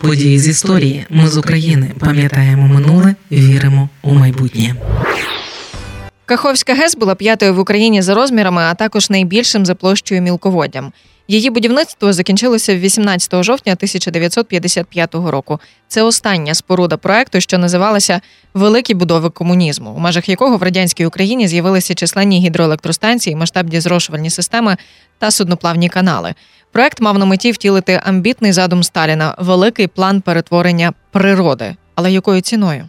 Події з історії. Ми з України пам'ятаємо минуле, віримо у майбутнє. Каховська ГЕС була п'ятою в Україні за розмірами, а також найбільшим за площею мілководдям. Її будівництво закінчилося 18 жовтня 1955 року. Це остання споруда проекту, що називалася Великі будови комунізму, у межах якого в радянській Україні з'явилися численні гідроелектростанції, масштабні зрошувальні системи та судноплавні канали. Проект мав на меті втілити амбітний задум Сталіна великий план перетворення природи. Але якою ціною?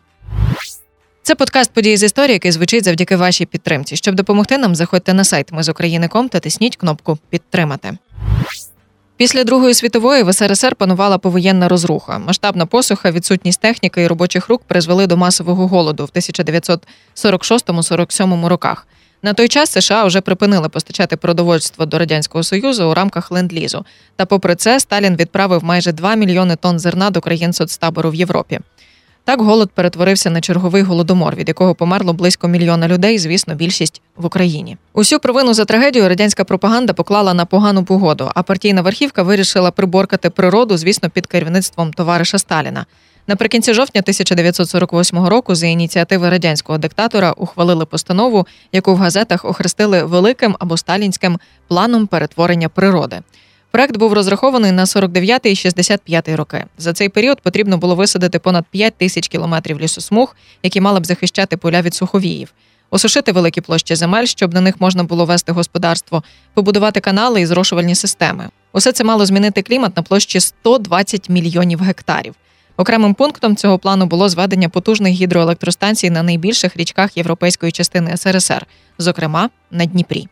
Це подкаст події з історії, який звучить завдяки вашій підтримці. Щоб допомогти нам, заходьте на сайт Ми з України.ком та тисніть кнопку Підтримати. Після Другої світової в СРСР панувала повоєнна розруха. Масштабна посуха, відсутність техніки і робочих рук призвели до масового голоду в 1946-47 роках. На той час США вже припинили постачати продовольство до радянського союзу у рамках ленд-лізу. Та, попри це, Сталін відправив майже 2 мільйони тонн зерна до країн соцтабору в Європі. Так голод перетворився на черговий голодомор, від якого померло близько мільйона людей. Звісно, більшість в Україні. Усю провину за трагедію радянська пропаганда поклала на погану погоду. А партійна верхівка вирішила приборкати природу, звісно, під керівництвом товариша Сталіна. Наприкінці жовтня 1948 року за ініціативи радянського диктатора ухвалили постанову, яку в газетах охрестили великим або сталінським планом перетворення природи. Проект був розрахований на 49 і 65 роки. За цей період потрібно було висадити понад 5 тисяч кілометрів лісосмуг, які мали б захищати поля від суховіїв, осушити великі площі земель, щоб на них можна було вести господарство, побудувати канали і зрошувальні системи. Усе це мало змінити клімат на площі 120 мільйонів гектарів. Окремим пунктом цього плану було зведення потужних гідроелектростанцій на найбільших річках європейської частини СРСР, зокрема на Дніпрі.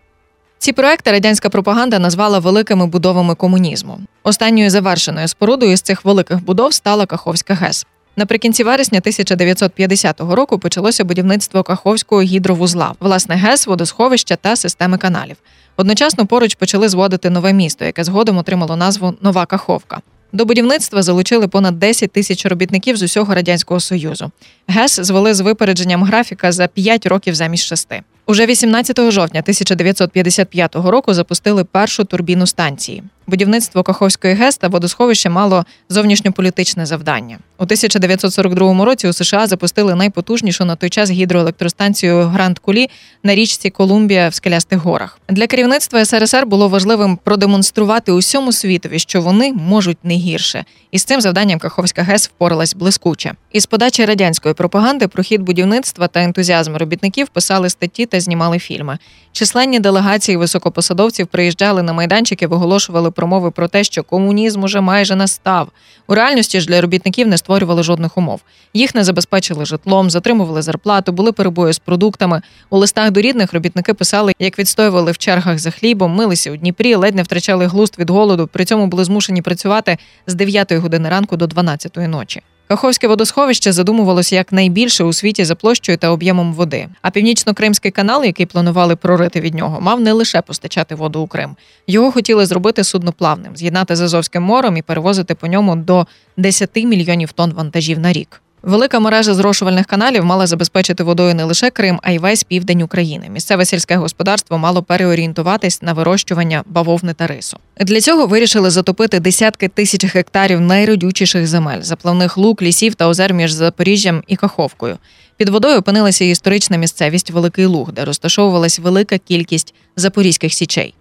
Ці проекти радянська пропаганда назвала великими будовами комунізму. Останньою завершеною спорудою з цих великих будов стала Каховська ГЕС. Наприкінці вересня 1950 року почалося будівництво Каховського гідровузла, власне ГЕС, водосховища та системи каналів. Одночасно поруч почали зводити нове місто, яке згодом отримало назву Нова Каховка. До будівництва залучили понад 10 тисяч робітників з усього радянського союзу. ГЕС звели з випередженням графіка за 5 років замість 6. Уже 18 жовтня 1955 року запустили першу турбіну станції. Будівництво Каховської ГЕС та водосховища мало зовнішньополітичне завдання. У 1942 році у США запустили найпотужнішу на той час гідроелектростанцію Гранд Кулі на річці Колумбія в Скелястих горах. Для керівництва СРСР було важливим продемонструвати усьому світові, що вони можуть не гірше, і з цим завданням Каховська ГЕС впоралась блискуче. Із подачі радянської пропаганди про хід будівництва та ентузіазм робітників писали статті та знімали фільми. Численні делегації високопосадовців приїжджали на майданчики, виголошували промови про те, що комунізм уже майже настав. У реальності ж для робітників не створювали жодних умов. Їх не забезпечили житлом, затримували зарплату, були перебої з продуктами. У листах до рідних робітники писали, як відстоювали в чергах за хлібом, милися у Дніпрі, ледь не втрачали глуст від голоду. При цьому були змушені працювати з 9 години ранку до 12 ночі. Каховське водосховище задумувалося як найбільше у світі за площею та об'ємом води. А північно-кримський канал, який планували прорити від нього, мав не лише постачати воду у Крим. Його хотіли зробити судноплавним, з'єднати з Азовським морем і перевозити по ньому до 10 мільйонів тонн вантажів на рік. Велика мережа зрошувальних каналів мала забезпечити водою не лише Крим, а й весь південь України. Місцеве сільське господарство мало переорієнтуватись на вирощування бавовни та рису. Для цього вирішили затопити десятки тисяч гектарів найродючіших земель, заплавних лук, лісів та озер між Запоріжжям і Каховкою. Під водою опинилася історична місцевість Великий Луг, де розташовувалась велика кількість запорізьких січей.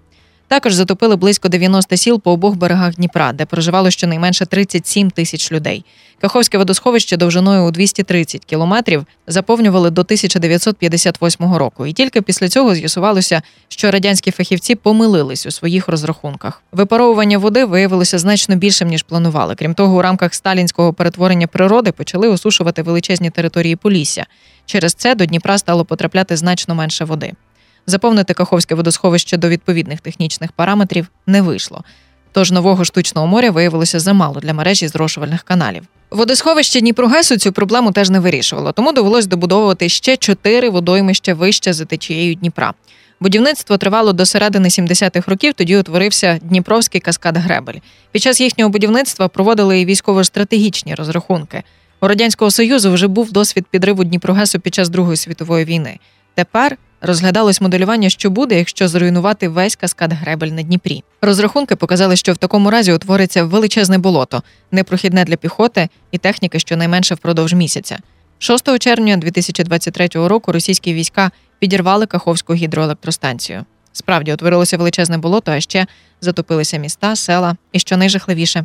Також затопили близько 90 сіл по обох берегах Дніпра, де проживало щонайменше 37 тисяч людей. Каховське водосховище довжиною у 230 кілометрів заповнювали до 1958 року. І тільки після цього з'ясувалося, що радянські фахівці помилились у своїх розрахунках. Випаровування води виявилося значно більшим ніж планували. Крім того, у рамках сталінського перетворення природи почали осушувати величезні території Полісся. Через це до Дніпра стало потрапляти значно менше води. Заповнити Каховське водосховище до відповідних технічних параметрів не вийшло. Тож нового штучного моря виявилося замало для мережі зрошувальних каналів. Водосховище Дніпрогесу цю проблему теж не вирішувало, тому довелось добудовувати ще чотири водоймища вище за течією Дніпра. Будівництво тривало до середини 70-х років. Тоді утворився Дніпровський каскад Гребель. Під час їхнього будівництва проводили і військово-стратегічні розрахунки. У радянського союзу вже був досвід підриву Дніпрогесу під час Другої світової війни. Тепер Розглядалось моделювання, що буде, якщо зруйнувати весь каскад гребель на Дніпрі. Розрахунки показали, що в такому разі утвориться величезне болото, непрохідне для піхоти і техніки щонайменше впродовж місяця. 6 червня 2023 року російські війська підірвали Каховську гідроелектростанцію. Справді утворилося величезне болото, а ще затопилися міста, села і що найжахливіше